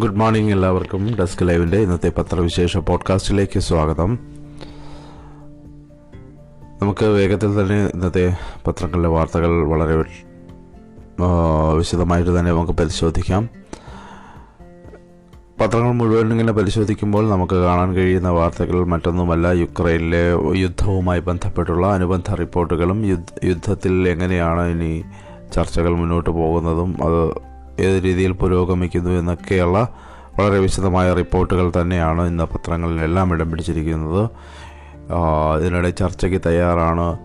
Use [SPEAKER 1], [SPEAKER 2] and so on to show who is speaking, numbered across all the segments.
[SPEAKER 1] Good morning എല്ലാവർക്കും. Desk ലൈവിന്റെ ഇന്നത്തെ പത്രവിശേഷ പോഡ്കാസ്റ്റിലേക്ക് സ്വാഗതം. നമുക്ക് വേഗത്തിൽ തന്നെ ഇന്നത്തെ പത്രങ്ങളിലെ വാർത്തകൾ വളരെ വിശദമായിട്ട് തന്നെ നമുക്ക് പരിശോധിക്കാം. പത്രങ്ങൾ മുഴുവൻ ഇങ്ങനെ പരിശോധിക്കുമ്പോൾ നമുക്ക് കാണാൻ കഴിയുന്ന വാർത്തകൾ മറ്റൊന്നുമല്ല. യുക്രൈനിലെ യുദ്ധവുമായി ബന്ധപ്പെട്ടുള്ള അനുബന്ധ റിപ്പോർട്ടുകളും യുദ്ധത്തിൽ എങ്ങനെയാണ് ഇനി ചർച്ചകൾ മുന്നോട്ട് പോകുന്നതും അത് ഏത് രീതിയിൽ പുരോഗമിക്കുന്നു എന്നൊക്കെയുള്ള വളരെ വിശദമായ റിപ്പോർട്ടുകൾ തന്നെയാണ് ഇന്ന് പത്രങ്ങളിലെല്ലാം ഇടം പിടിച്ചിരിക്കുന്നത്. ഇതിനിടെ ചർച്ചയ്ക്ക് തയ്യാറാണ്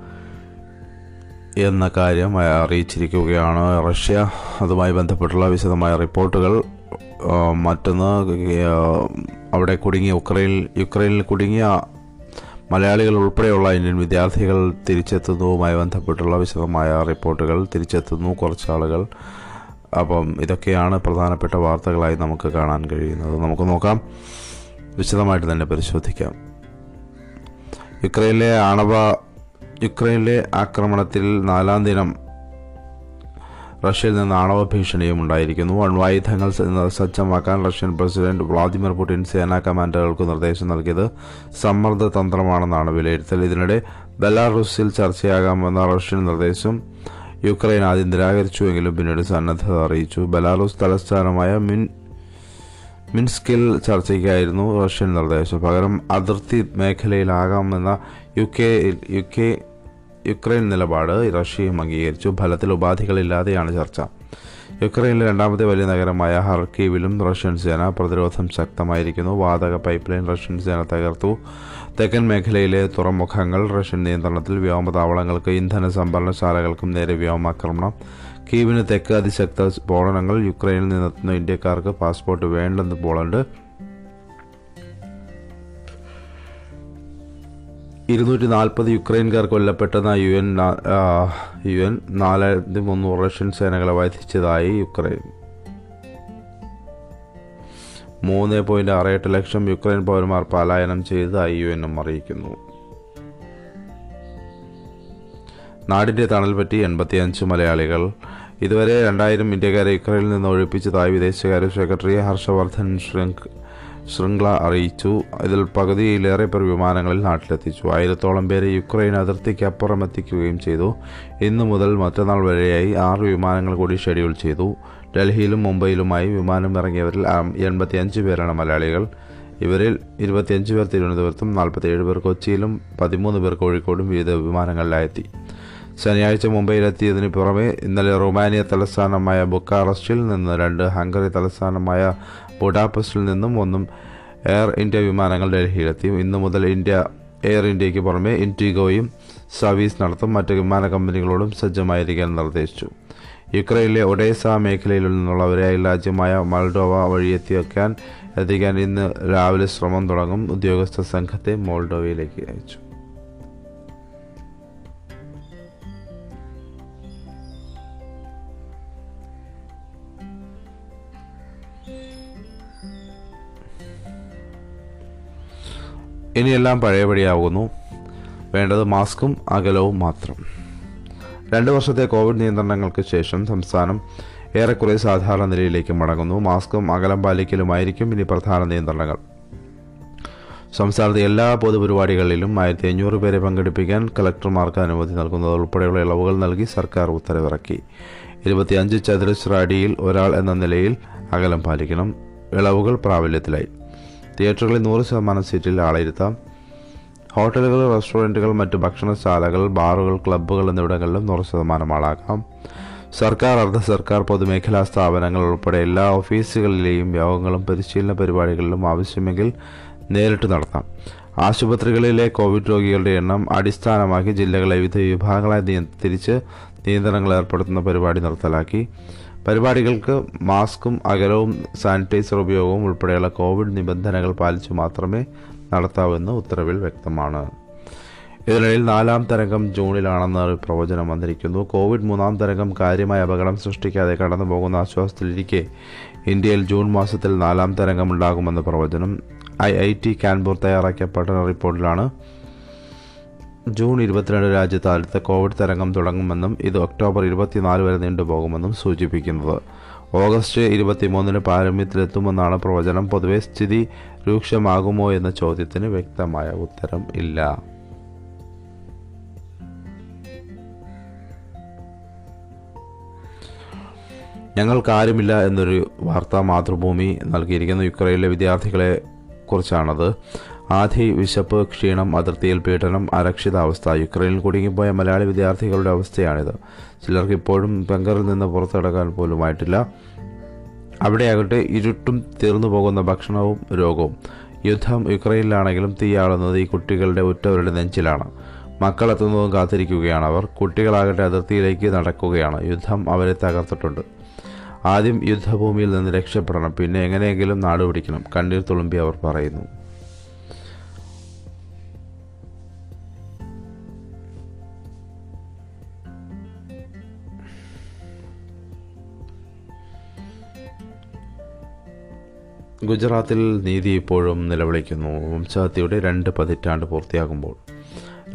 [SPEAKER 1] എന്ന കാര്യം അറിയിച്ചിരിക്കുകയാണ് റഷ്യ. അതുമായി ബന്ധപ്പെട്ടുള്ള വിശദമായ റിപ്പോർട്ടുകൾ മറ്റൊന്ന് അവിടെ കുടുങ്ങിയ ഉക്രൈൻ യുക്രൈനിൽ കുടുങ്ങിയ മലയാളികൾ ഉൾപ്പെടെയുള്ള ഇന്ത്യൻ വിദ്യാർത്ഥികൾ തിരിച്ചെത്തുന്നതുമായി ബന്ധപ്പെട്ടുള്ള വിശദമായ റിപ്പോർട്ടുകൾ തിരിച്ചെത്തുന്നു കുറച്ച് ആളുകൾ അപ്പം ഇതൊക്കെയാണ് പ്രധാനപ്പെട്ട വാർത്തകളായി നമുക്ക് കാണാൻ കഴിയുന്നത്. നമുക്ക് നോക്കാം. വിശദമായിട്ട് തന്നെ പരിശോധിക്കാം. യുക്രൈനിലെ ആണവ യുക്രൈനിലെ ആക്രമണത്തിൽ നാലാം ദിനം റഷ്യയിൽ നിന്ന് ആണവ ഭീഷണിയും ഉണ്ടായിരിക്കുന്നു. അണ്വായുധങ്ങൾ സജ്ജമാക്കാൻ റഷ്യൻ പ്രസിഡന്റ് വ്ളാദിമിർ പുടിൻ സേനാ കമാൻഡറുകൾക്ക് നിർദ്ദേശം നൽകിയത് സമ്മർദ്ദ തന്ത്രമാണെന്നാണ് വിലയിരുത്തൽ. ഇതിനിടെ ബെലാറൂസിൽ ചർച്ചയാകാമെന്ന റഷ്യൻ നിർദ്ദേശം യുക്രൈൻ ആദ്യം നിരാകരിച്ചുവെങ്കിലും പിന്നീട് സന്നദ്ധത അറിയിച്ചു. ബലാറൂസ് തലസ്ഥാനമായ മിൻ മിൻസ്കിൽ ചർച്ചയ്ക്കായിരുന്നു റഷ്യൻ നിർദ്ദേശം. പകരം അതിർത്തി മേഖലയിലാകാമെന്ന U K U K Ukraine നിലപാട് റഷ്യയും അംഗീകരിച്ചു. ഫലത്തിൽ ഉപാധികളില്ലാതെയാണ് ചർച്ച. യുക്രൈനിലെ രണ്ടാമത്തെ വലിയ നഗരമായ ഹർക്കീവിലും റഷ്യൻ സേന പ്രതിരോധം ശക്തമായിരിക്കുന്നു. വാതക പൈപ്പ് ലൈൻ റഷ്യൻ സേന തകർത്തു. തെക്കൻ മേഖലയിലെ തുറമുഖങ്ങൾ റഷ്യൻ നിയന്ത്രണത്തിൽ വ്യോമതാവളങ്ങൾക്ക് ഇന്ധന സംഭരണശാലകൾക്കും നേരെ വ്യോമാക്രമണം കീവിന് തെക്ക് അതിശക്ത സ്ഫോടനങ്ങൾ യുക്രൈനിൽ നിന്നെത്തുന്ന ഇന്ത്യക്കാർക്ക് പാസ്പോർട്ട് വേണ്ടെന്ന് പോളണ്ട്. ഇരുന്നൂറ്റി നാൽപ്പത് യുക്രൈൻകാർ കൊല്ലപ്പെട്ടെന്ന യു എൻ യു എൻ നാലായിരത്തി മുന്നൂറ് റഷ്യൻ സേനകളെ വധിച്ചതായി യുക്രൈൻ. മൂന്ന് പോയിന്റ് ആറ് എട്ട് ലക്ഷം യുക്രൈൻ പൗരന്മാർ പലായനം ചെയ്തതായി യു എനും അറിയിക്കുന്നു. നാടിന്റെ തണൽ പറ്റി എൺപത്തിയഞ്ച് മലയാളികൾ. ഇതുവരെ രണ്ടായിരം ഇന്ത്യക്കാരെ യുക്രൈനിൽ നിന്ന് ഒഴിപ്പിച്ചതായി വിദേശകാര്യ സെക്രട്ടറി ഹർഷവർദ്ധൻ ശൃംഗ് ശൃംഗ്ല അറിയിച്ചു. ഇതിൽ പകുതിയിലേറെ പേർ വിമാനങ്ങളിൽ നാട്ടിലെത്തിച്ചു. ആയിരത്തോളം പേരെ യുക്രൈൻ അതിർത്തിക്ക് അപ്പുറം എത്തിക്കുകയും ചെയ്തു. ഇന്നു മുതൽ മറ്റന്നാൾ വരെയായി ആറ് വിമാനങ്ങൾ കൂടി ഷെഡ്യൂൾ ചെയ്തു. ഡൽഹിയിലും മുംബൈയിലുമായി വിമാനം ഇറങ്ങിയവരിൽ എൺപത്തിയഞ്ച് പേരാണ് മലയാളികൾ. ഇവരിൽ ഇരുപത്തിയഞ്ച് പേർ തിരുവനന്തപുരത്തും നാൽപ്പത്തിയേഴ് പേർ കൊച്ചിയിലും പതിമൂന്ന് പേർ കോഴിക്കോടും വിവിധ വിമാനങ്ങളിലായെത്തി. ശനിയാഴ്ച മുംബൈയിലെത്തിയതിന് പുറമെ ഇന്നലെ റൊമാനിയ തലസ്ഥാനമായ ബുക്കാറസ്റ്റിൽ നിന്ന് രണ്ട് ഹംഗറി തലസ്ഥാനമായ ബുഡാപസ്റ്റിൽ നിന്നും ഒന്നും എയർ ഇന്ത്യ വിമാനങ്ങൾ ഡൽഹിയിലെത്തി ഇന്നു മുതൽ ഇന്ത്യ എയർ ഇന്ത്യയ്ക്ക് പുറമെ ഇൻഡിഗോയും സർവീസ് നടത്തും. മറ്റ് വിമാന കമ്പനികളോടും സജ്ജമായിരിക്കാൻ നിർദ്ദേശിച്ചു. യുക്രൈനിലെ ഒഡേസ മേഖലയിൽ നിന്നുള്ളവരെ രാജ്യമായ മൾഡോവ വഴി എത്തിവെക്കാൻ എത്തിക്കാൻ ഇന്ന് രാവിലെ ശ്രമം തുടങ്ങും. ഉദ്യോഗസ്ഥ സംഘത്തെ മോൾഡോവയിലേക്ക് അയച്ചു. ഇനിയെല്ലാം പഴയപടിയാകുന്നു വേണ്ടത് മാസ്കും അകലവും മാത്രം. രണ്ട് വർഷത്തെ കോവിഡ് നിയന്ത്രണങ്ങൾക്ക് ശേഷം സംസ്ഥാനം ഏറെക്കുറെ സാധാരണ നിലയിലേക്ക് മടങ്ങുന്നു. മാസ്കും അകലം പാലിക്കലുമായിരിക്കും ഇനി പ്രധാന നിയന്ത്രണങ്ങൾ. സംസ്ഥാനത്തെ എല്ലാ പൊതുപരിപാടികളിലും ആയിരത്തി അഞ്ഞൂറ് പേരെ പങ്കെടുപ്പിക്കാൻ കളക്ടർമാർക്ക് അനുമതി നൽകുന്നത് ഉൾപ്പെടെയുള്ള ഇളവുകൾ നൽകി സർക്കാർ ഉത്തരവിറക്കി. ഇരുപത്തിയഞ്ച് ചതുരശ്ര അടിയിൽ ഒരാൾ എന്ന നിലയിൽ അകലം പാലിക്കണം. ഇളവുകൾ പ്രാബല്യത്തിലായി. തിയേറ്ററുകളിൽ നൂറ് ശതമാനം സീറ്റിൽ ആളിരുത്താം ഹോട്ടലുകൾ റെസ്റ്റോറന്റുകൾ മറ്റ് ഭക്ഷണശാലകൾ ബാറുകൾ ക്ലബ്ബുകൾ എന്നിവിടങ്ങളിലും നൂറ് ശതമാനം ആളാക്കാം സർക്കാർ അർദ്ധ സർക്കാർ പൊതുമേഖലാ സ്ഥാപനങ്ങൾ ഉൾപ്പെടെ എല്ലാ ഓഫീസുകളിലെയും യോഗങ്ങളും പരിശീലന പരിപാടികളിലും ആവശ്യമെങ്കിൽ നേരിട്ട് നടത്താം. ആശുപത്രികളിലെ കോവിഡ് രോഗികളുടെ എണ്ണം അടിസ്ഥാനമാക്കി ജില്ലകളെ വിവിധ വിഭാഗങ്ങളായി തിരിച്ച് നിയന്ത്രണങ്ങൾ ഏർപ്പെടുത്തുന്ന പരിപാടി നിർത്തലാക്കി പരിപാടികൾക്ക് മാസ്കും അകലവും സാനിറ്റൈസർ ഉപയോഗവും ഉൾപ്പെടെയുള്ള കോവിഡ് നിബന്ധനകൾ പാലിച്ചു മാത്രമേ നടത്താവെന്ന് ഉത്തരവിൽ വ്യക്തമാണ്. ഇതിനിടയിൽ നാലാം തരംഗം ജൂണിലാണെന്ന് പ്രവചനം വന്നിരിക്കുന്നു. കോവിഡ് മൂന്നാം തരംഗം കാര്യമായ അപകടം സൃഷ്ടിക്കാതെ കടന്നു പോകുന്ന ആശ്വാസത്തിലിരിക്കെ ഇന്ത്യയിൽ ജൂൺ മാസത്തിൽ നാലാം തരംഗം ഉണ്ടാകുമെന്ന പ്രവചനം ഐ ഐ ടി കാൻപൂർ തയ്യാറാക്കിയ പഠന റിപ്പോർട്ടിലാണ് ജൂൺ ഇരുപത്തിരണ്ട് രാജ്യത്ത് അടുത്ത കോവിഡ് തരംഗം തുടങ്ങുമെന്നും ഇത് ഒക്ടോബർ ഇരുപത്തിനാല് വരെ നീണ്ടുപോകുമെന്നും സൂചിപ്പിക്കുന്നത്. ഓഗസ്റ്റ് ഇരുപത്തിമൂന്നിന് പാരമ്യത്തിലെത്തുമെന്നാണ് പ്രവചനം. പൊതുവെ സ്ഥിതി രൂക്ഷമാകുമോ എന്ന ചോദ്യത്തിന് വ്യക്തമായ ഉത്തരം ഇല്ല. ഞങ്ങൾക്കാരുമില്ല എന്നൊരു വാർത്താ മാതൃഭൂമി നൽകിയിരിക്കുന്ന യുക്രൈനിലെ വിദ്യാർത്ഥികളെ കുറിച്ചാണത്. ആധി വിശപ്പ് ക്ഷീണം അതിർത്തിയിൽ പീഡനം അരക്ഷിതാവസ്ഥ യുക്രൈനിൽ കുടുങ്ങിപ്പോയ മലയാളി വിദ്യാർത്ഥികളുടെ അവസ്ഥയാണിത്. ചിലർക്ക് ഇപ്പോഴും ബംഗറിൽ നിന്ന് പുറത്തിടക്കാൻ പോലുമായിട്ടില്ല അവിടെയാകട്ടെ ഇരുട്ടും തീർന്നു പോകുന്ന ഭക്ഷണവും രോഗവും. യുദ്ധം യുക്രൈനിലാണെങ്കിലും തീയാളുന്നത് ഈ കുട്ടികളുടെ ഉറ്റവരുടെ നെഞ്ചിലാണ്. മക്കളെത്തുന്നതും കാത്തിരിക്കുകയാണ് അവർ. കുട്ടികളാകട്ടെ അതിർത്തിയിലേക്ക് നടക്കുകയാണ്. യുദ്ധം അവരെ തകർത്തിട്ടുണ്ട്. ആദ്യം യുദ്ധഭൂമിയിൽ നിന്ന് രക്ഷപ്പെടണം. പിന്നെ എങ്ങനെയെങ്കിലും നാടുപിടിക്കണം. കണ്ണീർ തുളുമ്പി അവർ പറയുന്നു. ഗുജറാത്തിൽ നീതി ഇപ്പോഴും നിലവിളിക്കുന്നു. വംശഹത്യയുടെ രണ്ട് പതിറ്റാണ്ട് പൂർത്തിയാകുമ്പോൾ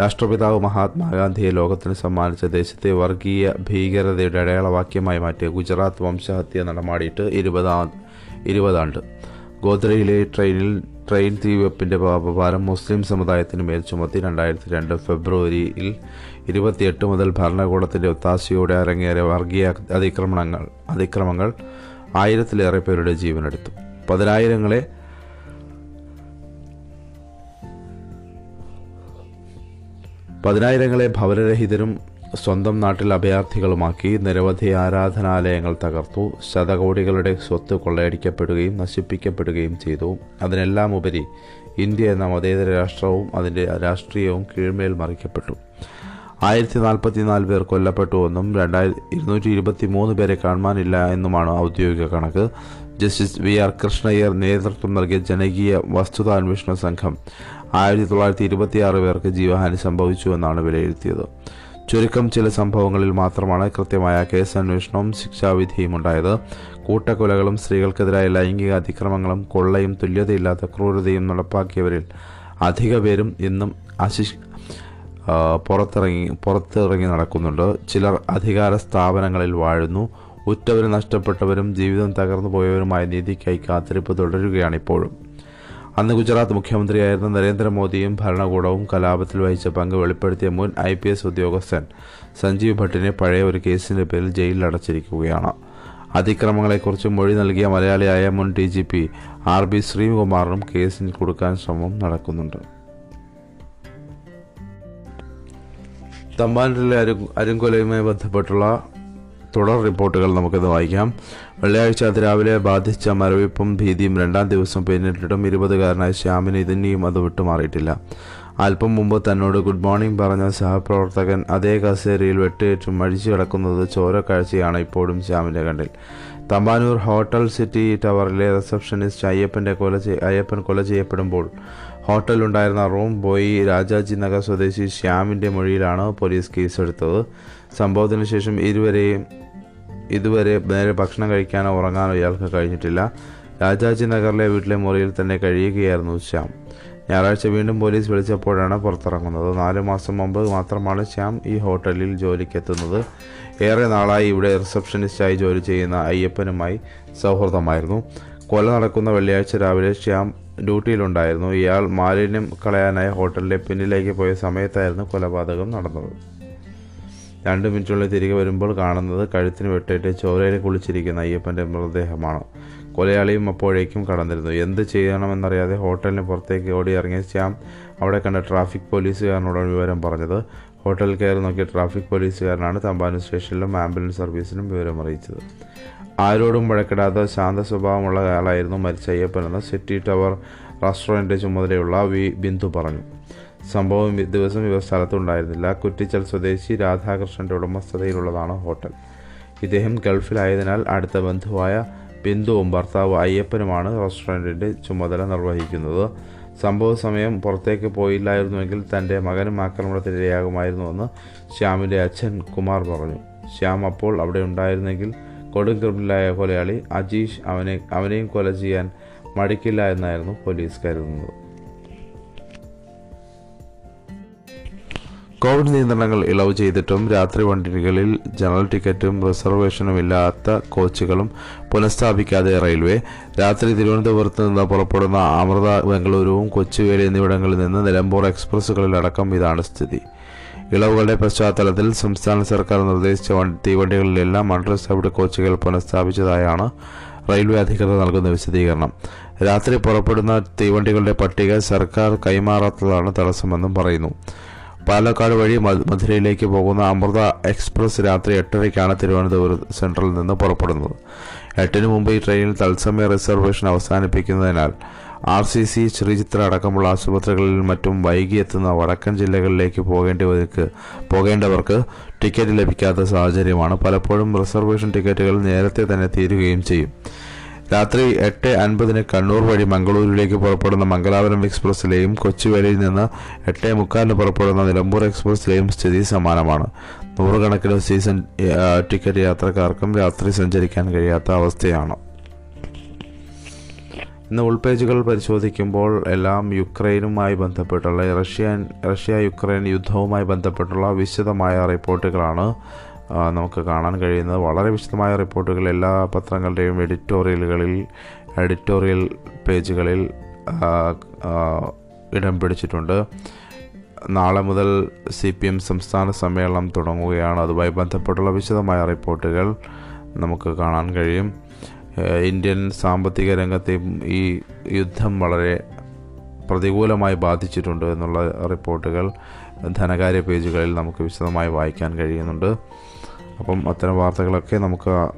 [SPEAKER 1] രാഷ്ട്രപിതാവ് മഹാത്മാഗാന്ധിയെ ലോകത്തിന് സമ്മാനിച്ച ദേശത്തെ വർഗീയ ഭീകരതയുടെ അടയാളവാക്യമായി മാറ്റിയ ഗുജറാത്ത് വംശഹത്യ നടമാടിയിട്ട് ഇരുപതാം ഇരുപതാണ്ട്. ഗോദ്രയിലെ ട്രെയിനിൽ ട്രെയിൻ തീവെപ്പിന്റെ ഭാരം മുസ്ലിം സമുദായത്തിന് മേൽ ചുമത്തി രണ്ടായിരത്തി രണ്ട് ഫെബ്രുവരിയിൽ ഇരുപത്തിയെട്ട് മുതൽ ഭരണകൂടത്തിന്റെ ഒത്താശയോടെ അരങ്ങേറിയ വർഗീയ അതിക്രമണങ്ങൾ അതിക്രമങ്ങൾ ആയിരത്തിലേറെ പേരുടെ ജീവനെടുത്തു. പതിനായിരങ്ങളെ പതിനായിരങ്ങളെ ഭവനരഹിതരും സ്വന്തം നാട്ടിൽ അഭയാർത്ഥികളുമാക്കി നിരവധി ആരാധനാലയങ്ങൾ തകർത്തു. ശതകോടികളുടെ സ്വത്ത് കൊള്ളയടിക്കപ്പെടുകയും നശിപ്പിക്കപ്പെടുകയും ചെയ്തു. അതിനെല്ലാം ഉപരി ഇന്ത്യ എന്ന മതേതര രാഷ്ട്രവും അതിന്റെ രാഷ്ട്രീയവും കീഴ്മേൽ മറിക്കപ്പെട്ടു. ആയിരത്തി നാൽപ്പത്തിനാല് പേർ കൊല്ലപ്പെട്ടുവെന്നും രണ്ടായിരത്തി ഇരുന്നൂറ്റി ഇരുപത്തി മൂന്ന് പേരെ കാണാനില്ല എന്നുമാണ് ഔദ്യോഗിക കണക്ക്. ജസ്റ്റിസ് വി ആർ കൃഷ്ണയ്യർ നേതൃത്വം നൽകിയ ജനകീയ വസ്തുതാന്വേഷണ സംഘം ആയിരത്തി തൊള്ളായിരത്തി ഇരുപത്തിയാറ് പേർക്ക് ജീവഹാനി സംഭവിച്ചുവെന്നാണ് വിലയിരുത്തിയത്. ചുരുക്കം ചില സംഭവങ്ങളിൽ മാത്രമാണ് കൃത്യമായ കേസ് അന്വേഷണവും ശിക്ഷാവിധിയും ഉണ്ടായത്. കൂട്ടക്കൊലകളും സ്ത്രീകൾക്കെതിരായ ലൈംഗിക അതിക്രമങ്ങളും കൊള്ളയും തുല്യതയില്ലാത്ത ക്രൂരതയും നടപ്പാക്കിയവരിൽ അധിക പേരും ഇന്നും അശിഷ് പുറത്തിറങ്ങി പുറത്തിറങ്ങി നടക്കുന്നുണ്ട്. ചിലർ അധികാര സ്ഥാപനങ്ങളിൽ വാഴുന്നു. ഉറ്റവരും നഷ്ടപ്പെട്ടവരും ജീവിതം തകർന്നു പോയവരുമായ നീതിക്കായി കാത്തിരിപ്പ് തുടരുകയാണ് ഇപ്പോഴും അന്ന് ഗുജറാത്ത് മുഖ്യമന്ത്രിയായിരുന്ന നരേന്ദ്രമോദിയും ഭരണകൂടവും കലാപത്തിൽ വഹിച്ച പങ്ക് വെളിപ്പെടുത്തിയ മുൻ ഐ പി എസ് ഉദ്യോഗസ്ഥൻ സഞ്ജീവ് ഭട്ടിനെ പഴയ ഒരു കേസിന്റെ പേരിൽ ജയിലിൽ അടച്ചിരിക്കുകയാണ് അതിക്രമങ്ങളെക്കുറിച്ച് മൊഴി നൽകിയ മലയാളിയായ മുൻ D G P R B ശ്രീകുമാറിനും കേസിൽ കൊടുക്കാൻ ശ്രമം നടക്കുന്നുണ്ട്. തമ്പാനൂരിലെ അരു അരുങ്കൊലയുമായി ബന്ധപ്പെട്ടുള്ള തുടർ റിപ്പോർട്ടുകൾ നമുക്കിത് വായിക്കാം. വെള്ളിയാഴ്ച അതിരാവിലെ ബാധിച്ച മരവിപ്പും ഭീതിയും രണ്ടാം ദിവസം പിന്നിട്ടിട്ടും ഇരുപതുകാരനായ ശ്യാമിന് ഇതിനെയും അത് വിട്ടുമാറിയിട്ടില്ല അല്പം മുമ്പ് തന്നോട് ഗുഡ് മോർണിംഗ് പറഞ്ഞ സഹപ്രവർത്തകൻ അതേ കസേരയിൽ വെട്ടേറ്റും അഴിച്ചു കിടക്കുന്നത് ചോരക്കാഴ്ചയാണ് ഇപ്പോഴും ശ്യാമിന്റെ കണ്ടിൽ. തമ്പാനൂർ ഹോട്ടൽ സിറ്റി ടവറിലെ റിസപ്ഷനിസ്റ്റ് അയ്യപ്പന്റെ കൊല അയ്യപ്പൻ കൊല ചെയ്യപ്പെടുമ്പോൾ ഹോട്ടലിലുണ്ടായിരുന്ന റൂം ബോയി രാജാജി നഗർ സ്വദേശി ശ്യാമിന്റെ മൊഴിയിലാണ് പോലീസ് കേസെടുത്തത്. സംഭവത്തിന് ശേഷം ഇരുവരെയും ഇതുവരെ നേരെ ഭക്ഷണം കഴിക്കാനോ ഉറങ്ങാനോ ഇയാൾക്ക് കഴിഞ്ഞിട്ടില്ല. രാജാജി നഗറിലെ വീട്ടിലെ മുറിയിൽ തന്നെ കഴിയുകയായിരുന്നു ശ്യാം. ഞായറാഴ്ച വീണ്ടും പോലീസ് വിളിച്ചപ്പോഴാണ് പുറത്തിറങ്ങുന്നത്. നാലു മാസം മുമ്പ് മാത്രമാണ് ശ്യാം ഈ ഹോട്ടലിൽ ജോലിക്കെത്തുന്നത്. ഏറെ നാളായി ഇവിടെ റിസപ്ഷനിസ്റ്റായി ജോലി ചെയ്യുന്ന അയ്യപ്പനുമായി സൗഹൃദമായിരുന്നു. കൊല നടക്കുന്ന വെള്ളിയാഴ്ച രാവിലെ ശ്യാം ഡ്യൂട്ടിയിലുണ്ടായിരുന്നു. ഇയാൾ മാലിന്യം കളയാനായി ഹോട്ടലിലെ പിന്നിലേക്ക് പോയ സമയത്തായിരുന്നു കൊലപാതകം നടന്നത്. രണ്ട് മിനിറ്റുള്ളിൽ തിരികെ വരുമ്പോൾ കാണുന്നത് കഴുത്തിന് വെട്ടേറ്റ് ചോരയിൽ കുളിച്ചിരിക്കുന്ന അയ്യപ്പന്റെ മൃതദേഹമാണ്. കൊലയാളിയും അപ്പോഴേക്കും കടന്നിരുന്നു. എന്ത് ചെയ്യണമെന്നറിയാതെ ഹോട്ടലിന് പുറത്തേക്ക് ഓടി ഇറങ്ങിയ ശ്യാം അവിടെ കണ്ട ട്രാഫിക് പോലീസുകാരനോടാണ് വിവരം പറഞ്ഞത്. ഹോട്ടൽ കയറി നോക്കിയ ട്രാഫിക് പോലീസുകാരനാണ് തമ്പാനൂർ സ്റ്റേഷനിലും ആംബുലൻസ് സർവീസിനും വിവരം അറിയിച്ചത് ആരോടും വഴക്കിടാത്ത ശാന്ത സ്വഭാവമുള്ള ആളായിരുന്നു മരിച്ച അയ്യപ്പനെന്ന് സിറ്റി ടവർ റെസ്റ്റോറന്റ് ചുമതലയുള്ള വി ബിന്ദു പറഞ്ഞു. സംഭവം ദിവസം ഇവർ സ്ഥലത്തുണ്ടായിരുന്നില്ല. കുറ്റിച്ചൽ സ്വദേശി രാധാകൃഷ്ണന്റെ ഉടമസ്ഥതയിലുള്ളതാണ് ഹോട്ടൽ. ഇദ്ദേഹം ഗൾഫിലായതിനാൽ അടുത്ത ബന്ധുവായ ബിന്ദുവും ഭർത്താവ് അയ്യപ്പനുമാണ് റെസ്റ്റോറന്റിന്റെ ചുമതല നിർവഹിക്കുന്നത്. സംഭവ സമയം പുറത്തേക്ക് പോയില്ലായിരുന്നുവെങ്കിൽ തന്റെ മകനും ആക്രമണത്തിനിരയാകുമായിരുന്നുവെന്ന് ശ്യാമിന്റെ അച്ഛൻ കുമാർ പറഞ്ഞു. ശ്യാം അപ്പോൾ അവിടെ ഉണ്ടായിരുന്നെങ്കിൽ കൊടും ക്രിമിനലായ കൊലയാളി അജീഷ് അവനെ അവനെയും കൊല ചെയ്യാൻ മടിക്കില്ല എന്നായിരുന്നു പോലീസ് കരുതുന്നത്. കോവിഡ് നിയന്ത്രണങ്ങൾ ഇളവ് ചെയ്തിട്ടും രാത്രി വണ്ടികളിൽ ജനറൽ ടിക്കറ്റും റിസർവേഷനും ഇല്ലാത്ത കോച്ചുകളും പുനഃസ്ഥാപിക്കാതെ റെയിൽവേ. രാത്രി തിരുവനന്തപുരത്ത് നിന്ന് പുറപ്പെടുന്ന അമൃത ബംഗളൂരുവും കൊച്ചുവേലി എന്നിവിടങ്ങളിൽ നിന്ന് നിലമ്പൂർ എക്സ്പ്രസ്സുകളിലടക്കം ഇതാണ് സ്ഥിതി. ഇളവുകളുടെ പശ്ചാത്തലത്തിൽ സംസ്ഥാന സർക്കാർ നിർദ്ദേശിച്ച വണ്ടി- തീവണ്ടികളിലെല്ലാം അൺറിസർവ്ഡ് കോച്ചുകൾ പുനഃസ്ഥാപിച്ചതായാണ് റെയിൽവേ അധികൃതർ നൽകുന്ന വിശദീകരണം. രാത്രി പുറപ്പെടുന്ന തീവണ്ടികളുടെ പട്ടിക സർക്കാർ കൈമാറാത്തതാണ് തടസ്സമെന്നും പറയുന്നു. പാലക്കാട് വഴി മധുരയിലേക്ക് പോകുന്ന അമൃത എക്സ്പ്രസ് രാത്രി എട്ടരയ്ക്കാണ് തിരുവനന്തപുരം സെൻട്രലിൽ നിന്ന് പുറപ്പെടുന്നത്. എട്ടിന് മുമ്പ് ഈ ട്രെയിനിൽ തത്സമയ റിസർവേഷൻ അവസാനിപ്പിക്കുന്നതിനാൽ ആർ സി സി ശ്രീചിത്ര അടക്കമുള്ള ആശുപത്രികളിൽ മറ്റും വൈകി എത്തുന്ന വടക്കൻ ജില്ലകളിലേക്ക് പോകേണ്ടവർക്ക് പോകേണ്ടവർക്ക് ടിക്കറ്റ് ലഭിക്കാത്ത സാഹചര്യമാണ് പലപ്പോഴും റിസർവേഷൻ ടിക്കറ്റുകൾ നേരത്തെ തന്നെ തീരുകയും ചെയ്യും. രാത്രി എട്ട് അൻപതിന് കണ്ണൂർ വഴി മംഗളൂരുവിലേക്ക് പുറപ്പെടുന്ന മംഗലാപുരം എക്സ്പ്രസ്സിലെയും കൊച്ചുവേലിയിൽ നിന്ന് എട്ട് മുക്കാലിന് പുറപ്പെടുന്ന നിലമ്പൂർ എക്സ്പ്രസ്സിലെയും സ്ഥിതി സമാനമാണ്. നൂറുകണക്കിന് സീസൺ ടിക്കറ്റ് യാത്രക്കാർക്കും രാത്രി സഞ്ചരിക്കാൻ കഴിയാത്ത അവസ്ഥയാണ്. ഇന്ന് ഉൾപേജുകൾ പരിശോധിക്കുമ്പോൾ എല്ലാം യുക്രൈനുമായി ബന്ധപ്പെട്ടുള്ള റഷ്യൻ റഷ്യ യുക്രൈൻ യുദ്ധവുമായി ബന്ധപ്പെട്ടുള്ള വിശദമായ റിപ്പോർട്ടുകളാണ് നമുക്ക് കാണാൻ കഴിയുന്നത്. വളരെ വിശദമായ റിപ്പോർട്ടുകൾ എല്ലാ പത്രങ്ങളുടെയും എഡിറ്റോറിയലുകളിൽ എഡിറ്റോറിയൽ പേജുകളിൽ ഇടം പിടിച്ചിട്ടുണ്ട്. നാളെ മുതൽ സി പി എം സംസ്ഥാന സമ്മേളനം തുടങ്ങുകയാണ്. അതുമായി ബന്ധപ്പെട്ടുള്ള വിശദമായ റിപ്പോർട്ടുകൾ നമുക്ക് കാണാൻ കഴിയും. ഇന്ത്യൻ സാമ്പത്തിക രംഗത്തെയും ഈ യുദ്ധം വളരെ പ്രതികൂലമായി ബാധിച്ചിട്ടുണ്ട് എന്നുള്ള റിപ്പോർട്ടുകൾ ധനകാര്യ പേജുകളിൽ നമുക്ക് വിശദമായി വായിക്കാൻ കഴിയുന്നുണ്ട്. അപ്പം അത്തരം വാർത്തകളൊക്കെ നമുക്ക്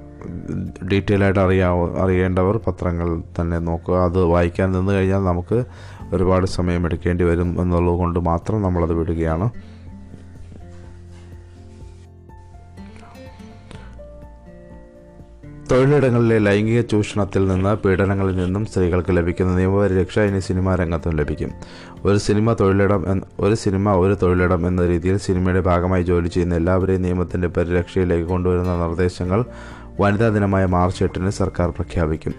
[SPEAKER 1] ഡീറ്റെയിൽ ആയിട്ട് അറിയാവ അറിയേണ്ടവർ പത്രങ്ങൾ തന്നെ നോക്കുക. അത് വായിക്കാൻ നിന്ന് കഴിഞ്ഞാൽ നമുക്ക് ഒരുപാട് സമയം എടുക്കേണ്ടി വരും എന്നുള്ളത് കൊണ്ട് മാത്രം നമ്മളത് വിടുകയാണ്. തൊഴിലിടങ്ങളിലെ ലൈംഗിക ചൂഷണത്തിൽ നിന്ന് പീഡനങ്ങളിൽ നിന്നും സ്ത്രീകൾക്ക് ലഭിക്കുന്ന നിയമപരിരക്ഷ ഇനി സിനിമാ രംഗത്തും ലഭിക്കും. ഒരു സിനിമ തൊഴിലിടം എന്ന ഒരു സിനിമ ഒരു തൊഴിലിടം എന്ന രീതിയിൽ സിനിമയുടെ ഭാഗമായി ജോലി ചെയ്യുന്ന എല്ലാവരെയും നിയമത്തിന്റെ പരിരക്ഷയിലേക്ക് കൊണ്ടുവരുന്ന നിർദ്ദേശങ്ങൾ വനിതാ ദിനമായ മാർച്ച് എട്ടിന് സർക്കാർ പ്രഖ്യാപിക്കും.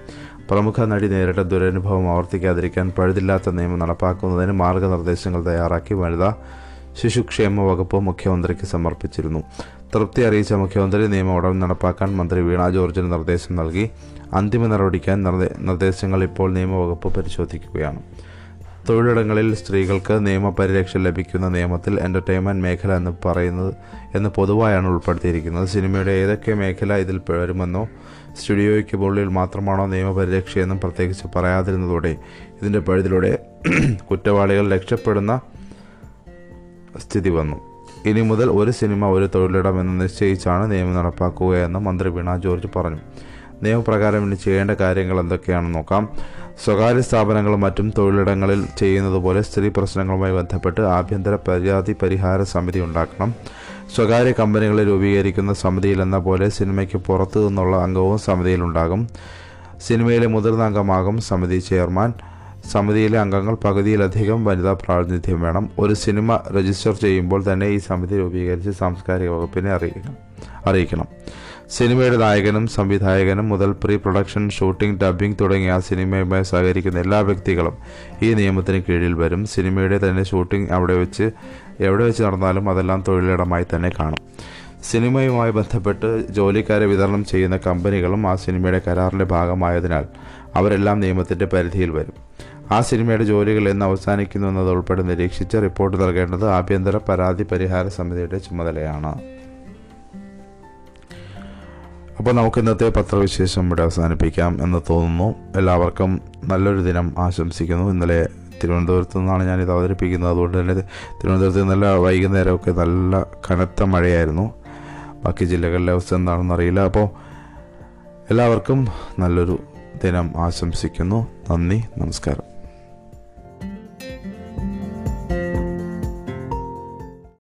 [SPEAKER 1] പ്രമുഖ നടി നേരിട്ട ദുരനുഭവം ആവർത്തിക്കാതിരിക്കാൻ പഴുതില്ലാത്ത നിയമം നടപ്പാക്കുന്നതിന് മാർഗനിർദ്ദേശങ്ങൾ തയ്യാറാക്കി വനിതാ ശിശുക്ഷേമ വകുപ്പ് മുഖ്യമന്ത്രിക്ക് സമർപ്പിച്ചിരുന്നു. തൃപ്തി അറിയിച്ച മുഖ്യമന്ത്രി നിയമം ഉടൻ നടപ്പാക്കാൻ മന്ത്രി വീണ ജോർജിന് നിർദ്ദേശം നൽകി. അന്തിമ നടപടിക്കാൻ നിർദ്ദേ- നിർദ്ദേശങ്ങൾ ഇപ്പോൾ നിയമവകുപ്പ് പരിശോധിക്കുകയാണ്. തൊഴിലിടങ്ങളിൽ സ്ത്രീകൾക്ക് നിയമപരിരക്ഷ ലഭിക്കുന്ന നിയമത്തിൽ എന്റർടൈൻമെന്റ് മേഖല എന്ന് പറയുന്നത് എന്ന് പൊതുവായാണ് ഉൾപ്പെടുത്തിയിരിക്കുന്നത്. സിനിമയുടെ ഏതൊക്കെ മേഖല ഇതിൽ വരുമെന്നോ സ്റ്റുഡിയോയ്ക്ക് മുകളിൽ മാത്രമാണോ നിയമപരിരക്ഷയെന്നും പ്രത്യേകിച്ച് പറയാതിരുന്നതോടെ ഇതിന്റെ പഴുതിലൂടെ കുറ്റവാളികൾ രക്ഷപ്പെടുന്ന സ്ഥിതി വന്നു. ഇനി മുതൽ ഒരു സിനിമ ഒരു തൊഴിലിടം എന്ന് നിശ്ചയിച്ചാണ് നിയമം നടപ്പാക്കുകയെന്ന് മന്ത്രി വീണ ജോർജ് പറഞ്ഞു. നിയമപ്രകാരം ഇനി ചെയ്യേണ്ട കാര്യങ്ങൾ എന്തൊക്കെയാണെന്ന് നോക്കാം. സ്വകാര്യ സ്ഥാപനങ്ങളും മറ്റും തൊഴിലിടങ്ങളിൽ ചെയ്യുന്നതുപോലെ സ്ത്രീ പ്രശ്നങ്ങളുമായി ബന്ധപ്പെട്ട് ആഭ്യന്തര പരാതി പരിഹാര സമിതി ഉണ്ടാക്കണം. സ്വകാര്യ കമ്പനികളെ രൂപീകരിക്കുന്ന സമിതിയിൽ എന്ന പോലെ സിനിമയ്ക്ക് പുറത്തു നിന്നുള്ള അംഗവും സമിതിയിലുണ്ടാകും. സിനിമയിലെ മുതിർന്ന അംഗമാകും സമിതി ചെയർമാൻ. സമിതിയിലെ അംഗങ്ങൾ പകുതിയിലധികം വനിതാ പ്രാതിനിധ്യം വേണം. ഒരു സിനിമ രജിസ്റ്റർ ചെയ്യുമ്പോൾ തന്നെ ഈ സമിതി രൂപീകരിച്ച് സാംസ്കാരിക വകുപ്പിനെ അറിയിക്കണം. അറിയിക്കണം. സിനിമയുടെ നായകനും സംവിധായകനും മുതൽ പ്രീ പ്രൊഡക്ഷൻ ഷൂട്ടിംഗ് ഡബ്ബിംഗ് തുടങ്ങിയ ആ സിനിമയുമായി സഹകരിക്കുന്ന എല്ലാ വ്യക്തികളും ഈ നിയമത്തിന് കീഴിൽ വരും. സിനിമയുടെ തന്നെ ഷൂട്ടിംഗ് അവിടെ വെച്ച് എവിടെ വെച്ച് നടന്നാലും അതെല്ലാം തൊഴിലിടമായി തന്നെ കാണും. സിനിമയുമായി ബന്ധപ്പെട്ട് ജോലിക്കാരെ വിതരണം ചെയ്യുന്ന കമ്പനികളും ആ സിനിമയുടെ കരാറിന്റെ ഭാഗമായതിനാൽ അവരെല്ലാം നിയമത്തിന്റെ പരിധിയിൽ വരും. ആ സിനിമയുടെ ജോലികൾ എന്ന് അവസാനിക്കുന്നു എന്നത് ഉൾപ്പെടെ നിരീക്ഷിച്ച് റിപ്പോർട്ട് നൽകേണ്ടത് ആഭ്യന്തര പരാതി പരിഹാര സമിതിയുടെ ചുമതലയാണ്. അപ്പോൾ നമുക്ക് ഇന്നത്തെ പത്രവിശേഷം ഇവിടെ അവസാനിപ്പിക്കാം എന്ന് തോന്നുന്നു. എല്ലാവർക്കും നല്ലൊരു ദിനം ആശംസിക്കുന്നു. ഇന്നലെ തിരുവനന്തപുരത്തു നിന്നാണ് ഞാനിത് അവതരിപ്പിക്കുന്നത്. അതുകൊണ്ട് തന്നെ തിരുവനന്തപുരത്ത് നല്ല വൈകുന്നേരമൊക്കെ നല്ല കനത്ത മഴയായിരുന്നു. ബാക്കി ജില്ലകളിലെ അവസ്ഥ എന്താണെന്ന് അറിയില്ല. അപ്പോൾ എല്ലാവർക്കും നല്ലൊരു ദിനം ആശംസിക്കുന്നു. നന്ദി നമസ്കാരം.